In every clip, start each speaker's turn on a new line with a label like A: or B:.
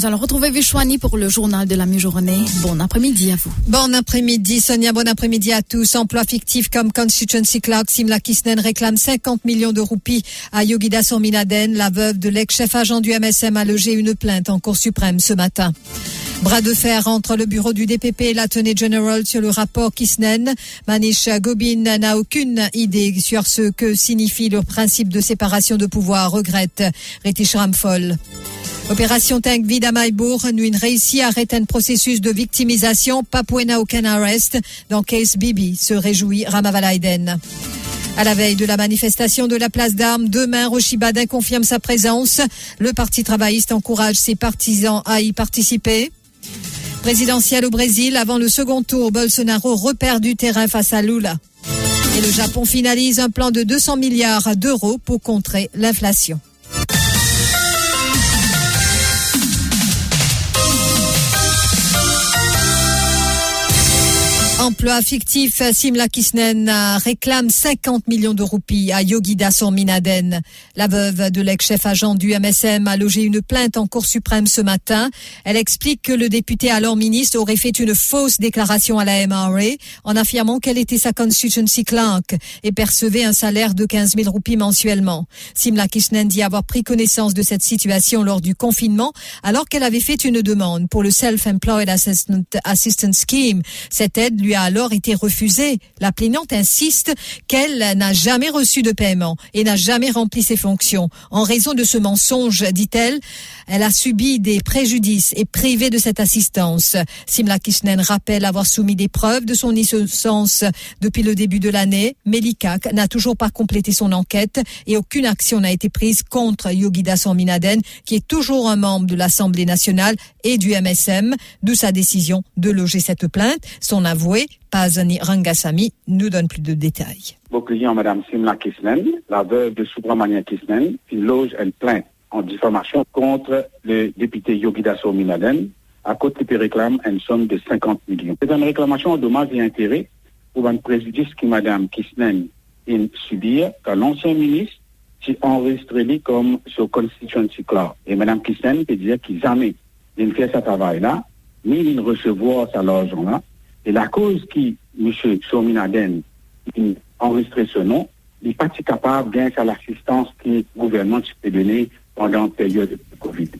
A: Nous allons retrouver Vishwani pour le journal de la mi-journée. Bon après-midi à vous.
B: Bon après-midi, Sonia. Bon après-midi à tous. Emploi fictif comme Constituency Clerk, Simla Kisnen réclame 50 millions de roupies à Yogida Sorminaden. La veuve de l'ex-chef agent du MSM a logé une plainte en Cour suprême ce matin. Bras de fer entre le bureau du DPP et l'Attorney General sur le rapport Kisnen. Manish Gobin n'a aucune idée sur ce que signifie le principe de séparation de pouvoir, regrette Ritish Ramphol. Opération Tank Vida Maïbourg, une réussi à arrêter un processus de victimisation, Papouena aucun arrest, dans case Bibi, se réjouit Ramavalaiden. À la veille de la manifestation de la place d'armes, demain, Rochibadin confirme sa présence. Le Parti travailliste encourage ses partisans à y participer. Présidentiel au Brésil, avant le second tour, Bolsonaro repère du terrain face à Lula. Et le Japon finalise un plan de 200 milliards d'euros pour contrer l'inflation. Emploi fictif, Simla Kisnen réclame 50 millions de roupies à Yogida Sorminaden. La veuve de l'ex-chef agent du MSM a logé une plainte en Cour suprême ce matin. Elle explique que le député alors ministre aurait fait une fausse déclaration à la MRA en affirmant qu'elle était sa constituency clerk et percevait un salaire de 15 000 roupies mensuellement. Simla Kisnen dit avoir pris connaissance de cette situation lors du confinement alors qu'elle avait fait une demande pour le Self-Employed Assistance Scheme. Cette aide lui a alors été refusée. La plaignante insiste qu'elle n'a jamais reçu de paiement et n'a jamais rempli ses fonctions. En raison de ce mensonge, dit-elle, elle a subi des préjudices et privée de cette assistance. Simla Kishnen rappelle avoir soumis des preuves de son innocence depuis le début de l'année. Melikak n'a toujours pas complété son enquête et aucune action n'a été prise contre Yogida Sorminaden, qui est toujours un membre de l'Assemblée nationale et du MSM, d'où sa décision de loger cette plainte. Son avoué, Pazani Rangasamy, nous donne plus de détails.
C: Vos clients, Madame Simla Kisnen, la veuve de Subramania Kisnen, qui loge une plainte en diffamation contre le député Yogida Sorminaden, à côté qui réclame une somme de 50 millions. C'est une réclamation de dommages et intérêts pour un préjudice que Madame Kisnen a subi quand l'ancien ministre s'est enregistré comme sur constituency clerk. Et Madame Kisnen peut dire qu'il jamais il fait ce travail-là, ni il recevoir cet argent-là. Et la cause qui, M. Sominaden, enregistré ce nom, n'est pas si capable d'être à l'assistance que le gouvernement s'est donné pendant la période de Covid.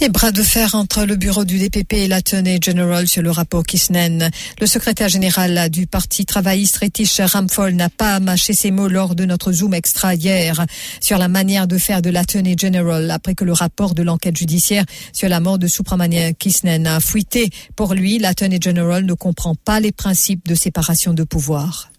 B: Et bras de fer entre le bureau du DPP et l'Attorney General sur le rapport Kisnen. Le secrétaire général du Parti travailliste Retish Ramphol n'a pas mâché ses mots lors de notre Zoom extra hier sur la manière de faire de l'Attorney General après que le rapport de l'enquête judiciaire sur la mort de Supramania Kisnen a fuité. Pour lui, l'Attorney General ne comprend pas les principes de séparation de pouvoir.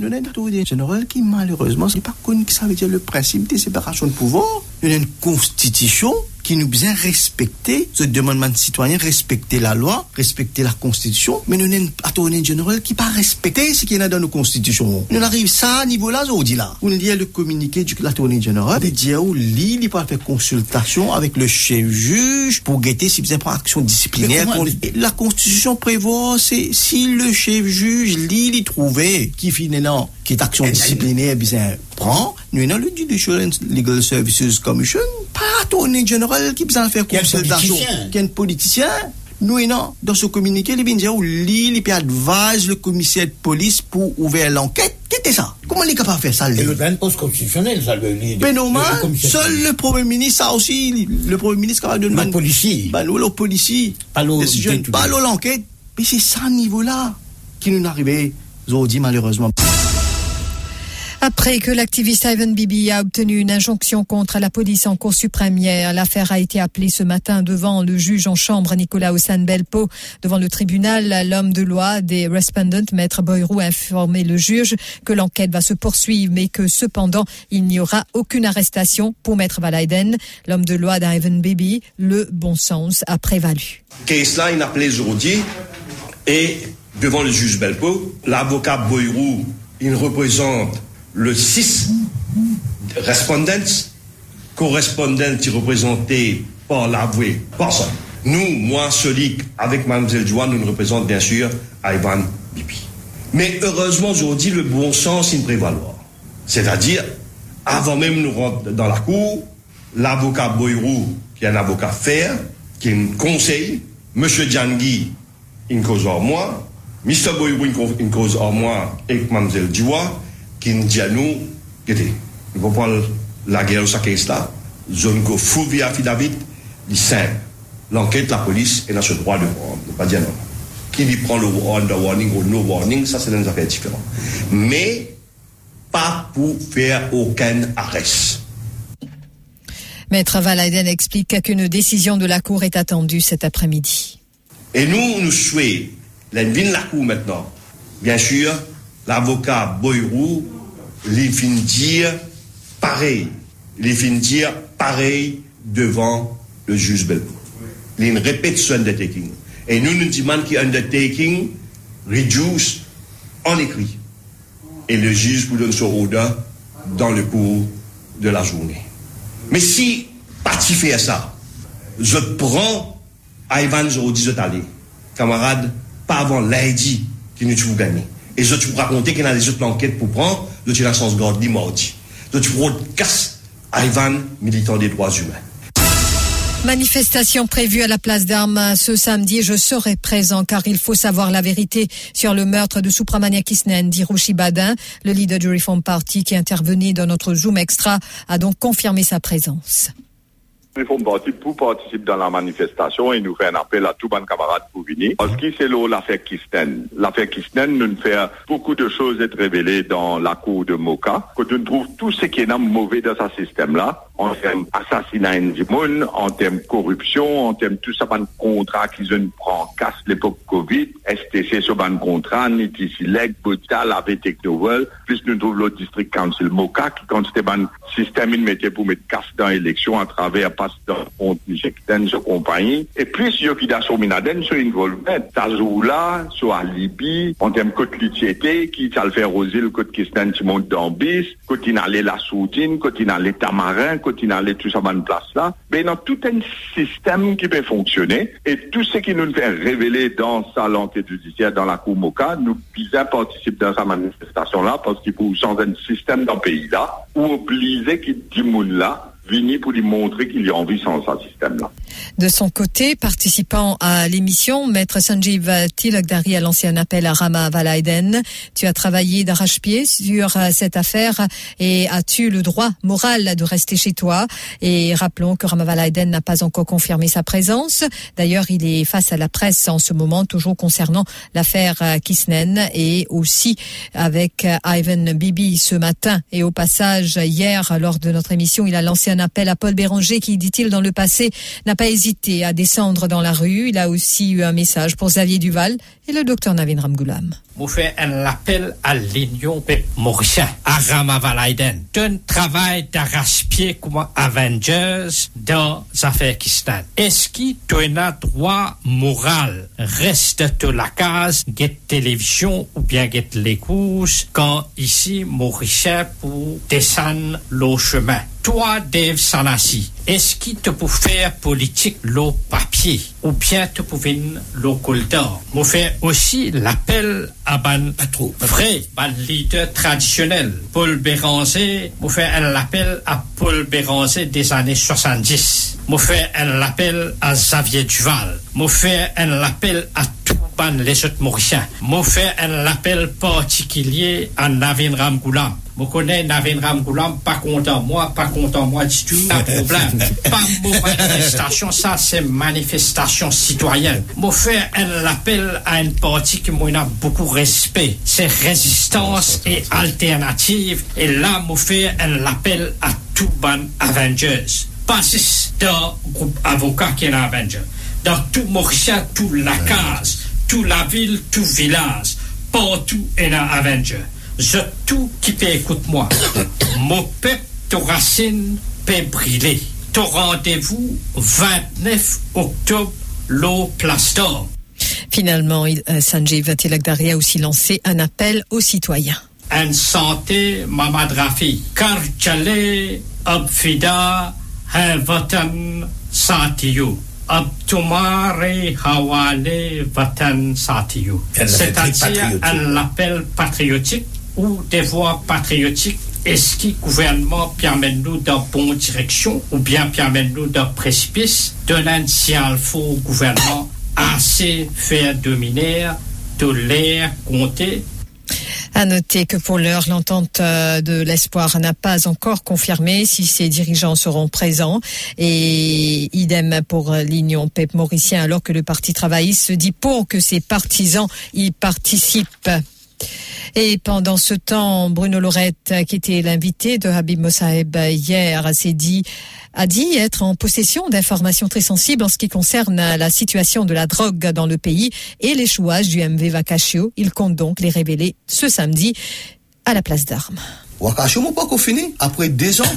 D: Nous avons qui, malheureusement, n'est pas connu que ça veut dire le principe de séparation de pouvoir. Nous avons une constitution qui nous bien respecter ce demandement de citoyen, respecter la loi, respecter la constitution, mais nous avons un attorney général qui pas respecter ce qu'il y a dans nos constitutions. Nous arrive ça à niveau là, on dit là. On dit le communiqué du l'attorney général, il dit où l'île, il peut faire consultation avec le chef juge pour guetter si besoin prendre action disciplinaire. La constitution prévoit, c'est si le chef juge, l'île, il trouvait qui finalement, qui est action disciplinaire, bien, prend, nous avons le Judicial Legal Services Commission, pas attorney général qui besoin faire consultation, politicien. Nous, non, dans ce communiqué, l'île, il advise le commissaire de police pour ouvrir l'enquête. Qu'est-ce que ça? Comment il est capable de faire ça,
E: C'est le poste constitutionnel, ça, le
D: lit. Mais normal, seul le Premier ministre, ça aussi, le Premier ministre, quand même,
E: le policier.
D: Bah, le policier.
E: Pas
D: l'enquête. Mais c'est ça, niveau-là, qui nous est arrivé, aujourd'hui, malheureusement.
B: Après que l'activiste Ivan Bibi a obtenu une injonction contre la police en Cour suprême l'affaire a été appelée ce matin devant le juge en chambre Nicolas Osan Belpo. Devant le tribunal, l'homme de loi des respondents, Maître Boyrou, a informé le juge que l'enquête va se poursuivre, mais que cependant, il n'y aura aucune arrestation pour Maître Valaiden. L'homme de loi d'Ivan Bibi, le bon sens a prévalu.
F: Case-là, il a appelé aujourd'hui et devant le juge Belpo, l'avocat Boyrou, il représente le 6 respondents correspondant qui représentait par l'avoué personne. Nous, moi, Solik, avec Mme Joan, nous nous représentons bien sûr Ivan Bibi. Mais heureusement, aujourd'hui, le bon sens, il prévaloir. C'est-à-dire, avant même nous rentrer dans la cour, l'avocat Boyrou, qui est un avocat fer, qui me conseille, M. Djangui, une cause en moi, Mr. Boyrou, une cause en moi, et Mme Djoua, qui nous dit à nous, nous la guerre au là, zone go fou via affidavit, dit simple. L'enquête, la police, elle a ce droit de de pas dire non. Qui lui prend le under warning ou no warning, ça c'est une affaire différente. Mais, pas pour faire aucun arrêt.
B: Maître Valaiden explique qu'une décision de la Cour est attendue cet après-midi.
F: Et nous, nous souhaitons, la la Cour maintenant, bien sûr, l'avocat Boyrou, les fin dire pareil, les dire pareil devant le juge Belpo. Il répète ce undertaking. Et nous nous demandons que undertaking reduce en écrit. Et le juge vous donne son ordre dans le cours de la journée. Mais si parti fait ça, je prends Ivan Zorodi aller, camarade, pas avant lundi qui nous vous gagner. Et je te raconter qu'il a des autres enquêtes pour prendre, te casse Ivan, militant des droits humains.
B: Manifestation prévue à la place d'armes ce samedi. Je serai présent car il faut savoir la vérité sur le meurtre de Supramania Kisnen d'Hiroshi Badin. Le leader du Reform Party qui intervenait dans notre Zoom Extra a donc confirmé sa présence.
G: Réforme Parti pour participer dans la manifestation et nous fait un appel à tous les camarades pour venir. Parce que c'est l'affaire Kisten. L'affaire Kisten nous fait beaucoup de choses être révélées dans la cour de Moka, que nous trouve tout ce qui est mauvais dans ce système-là, en termes assassinat monde, en termes corruption, en termes tout ça, de contrat qu'ils ont pris casse l'époque Covid, STC sur ban contrat, Leg, Botal, avec Technovel, plus nous trouve le district council Moka, qui quand c'était un système, il mettait pour mettre casse dans l'élection à travers pastor kontinjek den se kompanyi. E plis yo ki da sou minaden se involvet. Sa zou la, sou alibi, an tem kote litiete, ki sal fè rozil kote kisnen ti moun dambis, kote inale la soutine, kote inale tamarin, kote inale tout sa man plas la. Ben nan tout en sistem ki pe fonksyonè, et tout se ki nou fè revele dans sa lanke judiciaire, dans la kou moka, nou pisa participe dans sa manifestasyon la, parce ki pou chanzen sistem dans peyi la, ou oblize ki di moun la, Pour lui montrer qu'il y a envie sans ce système-là.
B: De son côté, participant à l'émission, Maître Sanjeev Tilakdari a lancé un appel à Rama Valaiden. Tu as travaillé d'arrache-pied sur euh, cette affaire et as-tu le droit moral de rester chez toi? Et rappelons que Rama Valaiden n'a pas encore confirmé sa présence. D'ailleurs, il est face à la presse en ce moment, toujours concernant l'affaire euh, Kisnen et aussi avec euh, Ivan Bibi ce matin. Et au passage, hier, lors de notre émission, il a lancé un un appel à Paul Béranger qui, dit-il, dans le passé, n'a pas hésité à descendre dans la rue. Il a aussi eu un message pour Xavier Duval et le docteur Navin Ramgoulam.
H: Vous faites un appel à l'Union mauricien, à Ramavalaiden, d'un travail d'arrache-pied comme Avengers dans Afghanistan. Est-ce qu'il a droit moral? Reste de la case, get télévision ou bien get les courses quand ici mauricien pour descendre le chemin? Toi, Dave Sanassi, eski te pou fèr politik lo papye ou bien te pou ven lo koldor? Mou fè osi l'appel a ban patro. Vre, ban lider tradisyonel. Paul Béranger, mou fè l'appel a Paul Béranger des anè 70. Mou fè l'appel a Xavier Duval. Mou fè l'appel a à tout ban les autres Mauriciens. Vous faites un appel particulier à Navin Ramgoulam. Vous connaissez Navin Ramgoulam, pas content moi, pas content moi du tout, pas problème. pas manifestation, ça c'est manifestation citoyenne. Vous faites un appel à une partie qui m'a beaucoup respect. C'est résistance et alternative. Et là, vous faites un appel à tout ban Avengers. Pas dans groupe avocat qui est un Avenger. Dans tout Mauricien, tout la case, tout la ville, tout village, partout est un Avenger je tout qui peut écoute-moi. Mon peuple, ton racine peut brûler. Ton rendez-vous 29 octobre, l'eau place d'or.
B: Finalement, euh, Sanjay Vatilagdari a aussi lancé un appel aux citoyens.
H: En santé, Mamadrafi, Karchale, Abfida, vatan. Abtumare hawale vatan satiyo. C'est-à-dire un appel patriotique ou des voies patriotiques. Est-ce qui gouvernement permène nous d'un bon direction ou bien permène nous d'un précipice? De l'ancien alfo gouvernement assez fait dominer de l'air compté
B: À noter que pour l'heure, l'entente euh, de l'espoir n'a pas encore confirmé si ses dirigeants seront présents et idem pour l'Union PEP mauricien alors que le Parti travailliste se dit pour que ses partisans y participent. Et pendant ce temps, Bruno Lorette, qui était l'invité de Habib Mossaeb hier, s'est dit a dit être en possession d'informations très sensibles en ce qui concerne la situation de la drogue dans le pays et l'échouage du MV Vacachio. Il compte donc les révéler ce samedi à la place d'armes.
I: Wakasho mou pa kou fini. Apre deux ans,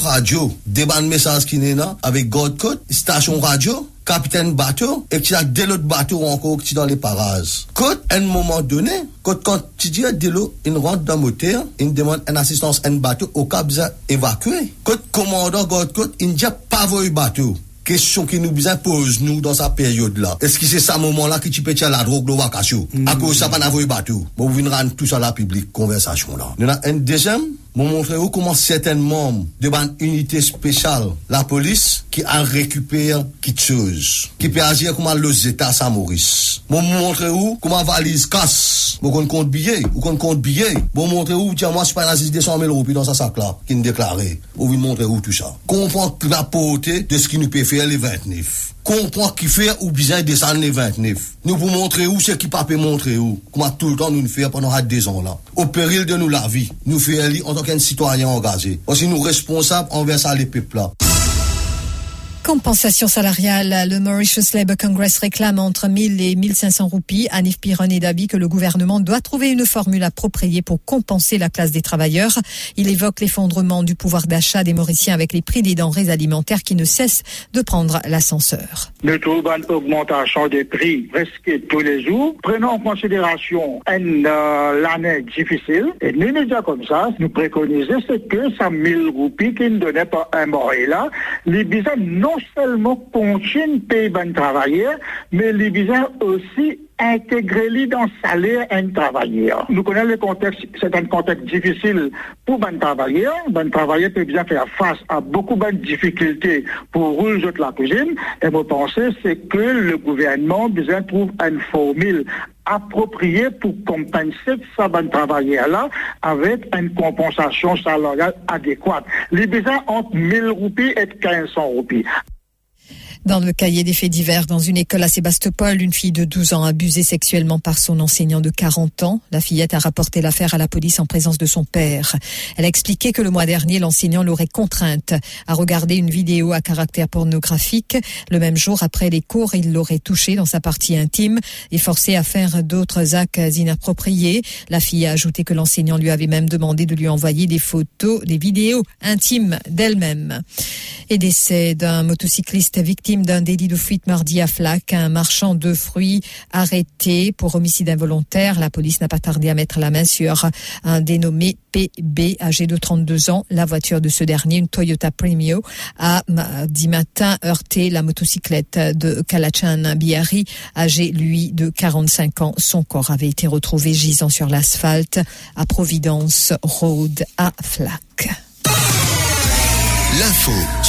I: radyo. Deban mesaj ki nena, avek God Code, stasyon radyo, kapiten bato, ek ti la delot bato wanko ki ti dan le paraz. Code, en mouman donen, Code kan ti di a delo, in rent dan moter, in deman en asistans en bato, o ka biza evakwe. Code komando God Code, in di a pavoy bato. Kèsyon ki nou bizan pose nou dan sa peryode la. Eski se sa mouman la ki ti peti a la drog lo wakasyo? A kou sa pa nan voy batou? Mou vin ran tout sa la publik konversasyon la. Nou nan en dezem, Mou montre ou koman seten mom de ban unité spesyal la polis ki an rekupèr kit chouz. Ki pe agye koman los zeta sa moris. Mou montre ou koman valiz kas. Mou kon kont biye, ou kon kont biye. Mou montre ou tia mwa spay nazis de 100 000 roupi dan sa sak la ki n deklare. Mou vin montre ou tout sa. Konpon la pote de ski nou pe fe les 29. Comprends qui fait ou bien descendre les 29. Nous pour montrer où c'est qui pas peut montrer où. Comment tout le temps nous nous faisons pendant des ans là. Au péril de nous la vie. Nous faisons en tant qu'un citoyen engagé. Aussi nous responsables envers ça les peuples là.
B: Compensation salariale. Le Mauritius Labour Congress réclame entre 1000 et 1500 roupies. Anif Piron est d'avis que le gouvernement doit trouver une formule appropriée pour compenser la classe des travailleurs. Il évoque l'effondrement du pouvoir d'achat des Mauriciens avec les prix des denrées alimentaires qui ne cessent de prendre l'ascenseur.
J: Nous trouvons une augmentation des prix presque tous les jours. Prenons en considération une euh, l'année difficile et nous disons comme ça, nous préconisons que ça 1000 roupies qui ne donnaient pas un moré là, les bizarres non non seulement continue payer ben travailleurs, mais les visas aussi intégrer dans le salaire un travailleur. Nous connaissons le contexte, c'est un contexte difficile pour ben travailleurs. Ben travailleur peut bien faire face à beaucoup de difficultés pour résoudre la cuisine. Et vous pensez, c'est que le gouvernement besoin trouve une formule appropriée pour compenser ça ben travailleur-là avec une compensation salariale adéquate. Les besoins entre 1000 roupies et 1500 roupies.
B: Dans le cahier des faits divers, dans une école à Sébastopol, une fille de 12 ans abusée sexuellement par son enseignant de 40 ans. La fillette a rapporté l'affaire à la police en présence de son père. Elle a expliqué que le mois dernier, l'enseignant l'aurait contrainte à regarder une vidéo à caractère pornographique. Le même jour, après les cours, il l'aurait touchée dans sa partie intime et forcé à faire d'autres actes inappropriés. La fille a ajouté que l'enseignant lui avait même demandé de lui envoyer des photos, des vidéos intimes d'elle-même. Et décès d'un motocycliste victime d'un délit de fuite mardi à Flac, un marchand de fruits arrêté pour homicide involontaire. La police n'a pas tardé à mettre la main sur un dénommé PB, âgé de 32 ans. La voiture de ce dernier, une Toyota Premio, a mardi matin heurté la motocyclette de Kalachan Biari, âgé lui de 45 ans. Son corps avait été retrouvé gisant sur l'asphalte à Providence Road à Flac.
K: L'info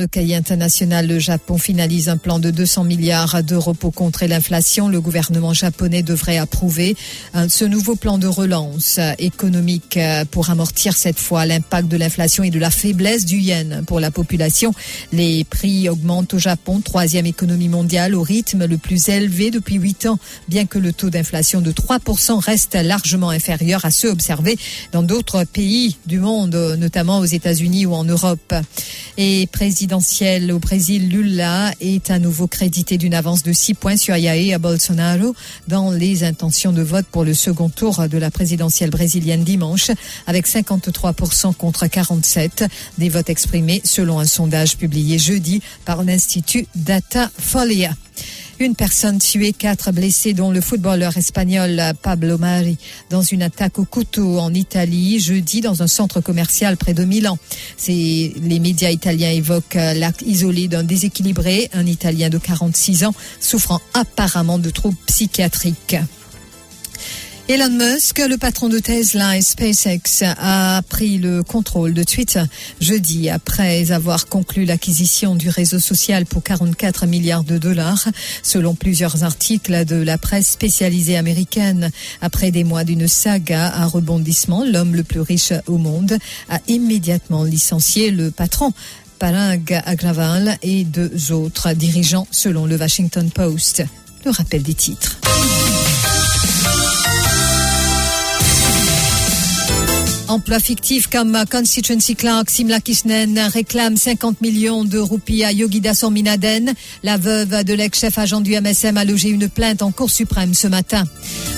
B: le cahier international, le Japon finalise un plan de 200 milliards d'euros pour contrer l'inflation. Le gouvernement japonais devrait approuver ce nouveau plan de relance économique pour amortir cette fois l'impact de l'inflation et de la faiblesse du yen pour la population. Les prix augmentent au Japon, troisième économie mondiale, au rythme le plus élevé depuis huit ans, bien que le taux d'inflation de 3% reste largement inférieur à ceux observés dans d'autres pays du monde, notamment aux États-Unis ou en Europe. Et présidentielle présidentiel au Brésil, Lula est à nouveau crédité d'une avance de 6 points sur Jair Bolsonaro dans les intentions de vote pour le second tour de la présidentielle brésilienne dimanche, avec 53% contre 47 des votes exprimés selon un sondage publié jeudi par l'Institut Datafolia. Une personne tuée, quatre blessés, dont le footballeur espagnol Pablo Mari, dans une attaque au couteau en Italie, jeudi, dans un centre commercial près de Milan. Les médias italiens évoquent l'acte isolé d'un déséquilibré, un Italien de 46 ans, souffrant apparemment de troubles psychiatriques. Elon Musk, le patron de Tesla et SpaceX, a pris le contrôle de Twitter jeudi après avoir conclu l'acquisition du réseau social pour 44 milliards de dollars, selon plusieurs articles de la presse spécialisée américaine. Après des mois d'une saga à rebondissement, l'homme le plus riche au monde a immédiatement licencié le patron. Parag Agrawal et deux autres dirigeants selon le Washington Post. Le rappel des titres. Emploi fictif comme Constituency Clark, Simla Kishnen réclame 50 millions de roupies à Yogida Sorminaden. La veuve de l'ex-chef agent du MSM a logé une plainte en Cour suprême ce matin.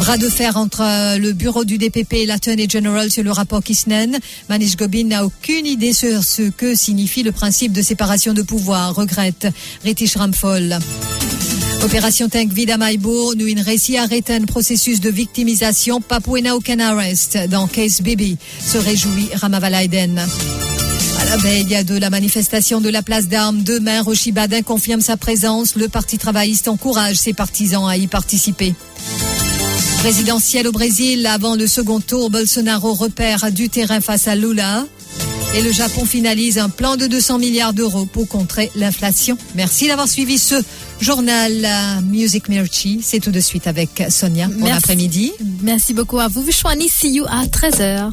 B: Bras de fer entre le bureau du DPP et l'Attorney General sur le rapport Kishnen. Manish Gobin n'a aucune idée sur ce que signifie le principe de séparation de pouvoir, regrette Ritish Ramphol. Opération Vida Maïbo, nous une récit arrête un processus de victimisation Papouena Can Arrest dans Case Baby, se réjouit Ramavalaiden. À la veille de la manifestation de la place d'armes, demain, Rochibadin confirme sa présence. Le Parti travailliste encourage ses partisans à y participer. Présidentiel au Brésil, avant le second tour, Bolsonaro repère du terrain face à Lula. Et le Japon finalise un plan de 200 milliards d'euros pour contrer l'inflation. Merci d'avoir suivi ce journal Music Mirchi. C'est tout de suite avec Sonia pour l'après-midi.
A: Merci beaucoup à vous. Vishwani, see you à 13h.